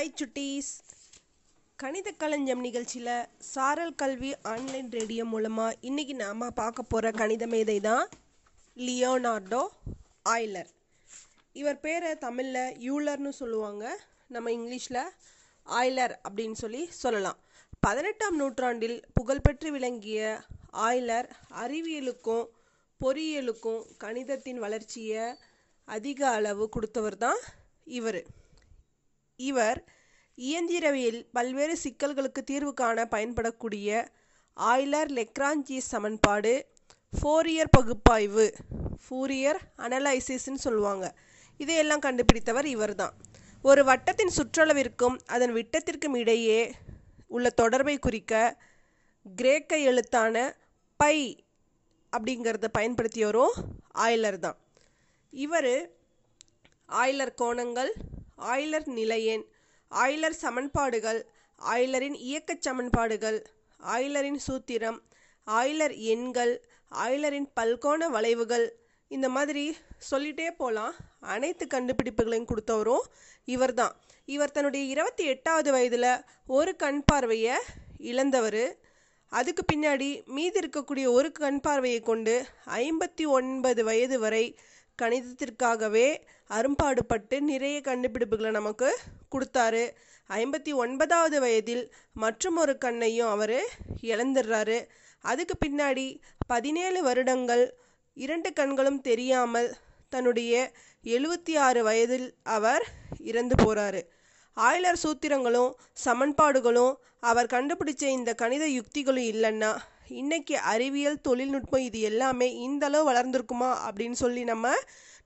Hi சுட்டீஸ் கணித களஞ்சம் நிகழ்ச்சியில் சாரல் கல்வி ஆன்லைன் ரேடியோ மூலமாக இன்றைக்கி நாம் பார்க்க போகிற கணித மேதை தான் லியோனார்டோ ஆய்லர். இவர் பேரை தமிழில் யூலர்னு சொல்லுவாங்க. நம்ம இங்கிலீஷில் ஆய்லர் அப்படின்னு சொல்லி சொல்லலாம். பதினெட்டாம் நூற்றாண்டில் புகழ்பெற்று விளங்கிய ஆய்லர் அறிவியலுக்கும் பொறியியலுக்கும் கணிதத்தின் வளர்ச்சியை அதிக அளவு கொடுத்தவர் தான் இவர். இவர் இயந்திரவியல் பல்வேறு சிக்கல்களுக்கு தீர்வு காண பயன்படக்கூடிய ஆய்லர் லெக்ராஞ்சி சமன்பாடு ஃபோரியர் பகுப்பாய்வு ஃபூரியர் அனலைசிஸ்ன்னு சொல்லுவாங்க. இதையெல்லாம் கண்டுபிடித்தவர் இவர்தான். ஒரு வட்டத்தின் சுற்றளவிற்கும் அதன் விட்டத்திற்கும் இடையே உள்ள தொடர்பை குறிக்க கிரேக்க எழுத்தான பை அப்படிங்கிறத பயன்படுத்தியவரும் ஆய்லர் தான் இவர் ஆய்லர் கோணங்கள் ஆய்லர் நிலையெண் ஆய்லர் சமன்பாடுகள் ஆய்லரின் இயக்கச் சமன்பாடுகள் ஆய்லரின் சூத்திரம் ஆய்லர் எண்கள் ஆய்லரின் பல்கோண வளைவுகள். இந்த மாதிரி சொல்லிட்டே போகலாம் அனைத்து கண்டுபிடிப்புகளையும் கொடுத்தவரும் இவர் தான் இவர் தன்னுடைய இருபத்தி எட்டாவது வயதில் ஒரு கண் பார்வையை இழந்தவர். அதுக்கு பின்னாடி மீதி இருக்கக்கூடிய ஒரு கண் பார்வையை கொண்டு ஐம்பத்தி ஒன்பது வயது வரை கணிதத்திற்காகவே அரும்பாடுபட்டு நிறைய கண்டுபிடிப்புகளை நமக்கு கொடுத்தாரு. ஐம்பத்தி ஒன்பதாவது வயதில் மற்றும் ஒரு கண்ணையும் அவர் இழந்துடுறாரு. அதுக்கு பின்னாடி பதினேழு வருடங்கள் இரண்டு கண்களும் தெரியாமல் தன்னுடைய எழுபத்தி ஆறு வயதில் அவர் இறந்து போகிறாரு ஆய்லர் சூத்திரங்களும் சமன்பாடுகளும் அவர் கண்டுபிடிச்ச இந்த கணித யுக்திகளும் இல்லைன்னா இன்னைக்கு அறிவியல் தொழில்நுட்பம் இது எல்லாமே இந்த அளவு வளர்ந்துருக்குமா அப்படின்னு சொல்லி நம்ம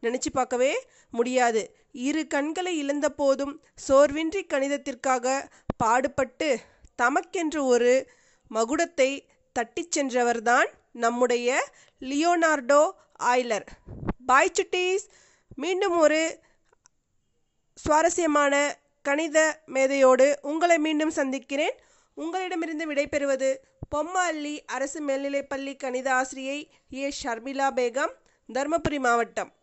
நினச்சி பார்க்கவே முடியாது. இரு கண்களை இழந்த போதும் சோர்வின்றி கணிதத்திற்காக பாடுபட்டு தமக்கென்று ஒரு மகுடத்தை தட்டிச் சென்றவர்தான் நம்முடைய லியோனார்டோ ஆய்லர். பாய் சுட்டீஸ் மீண்டும் ஒரு சுவாரஸ்யமான கணித மேதையோடு உங்களை மீண்டும் சந்திக்கிறேன். உங்களிடமிருந்து விடைபெறுவது பொம்மல்லி அரசு மேல்நிலைப்பள்ளி கணித ஆசிரியை ஏ. ஷர்மிளா பேகம் தருமபுரி மாவட்டம்.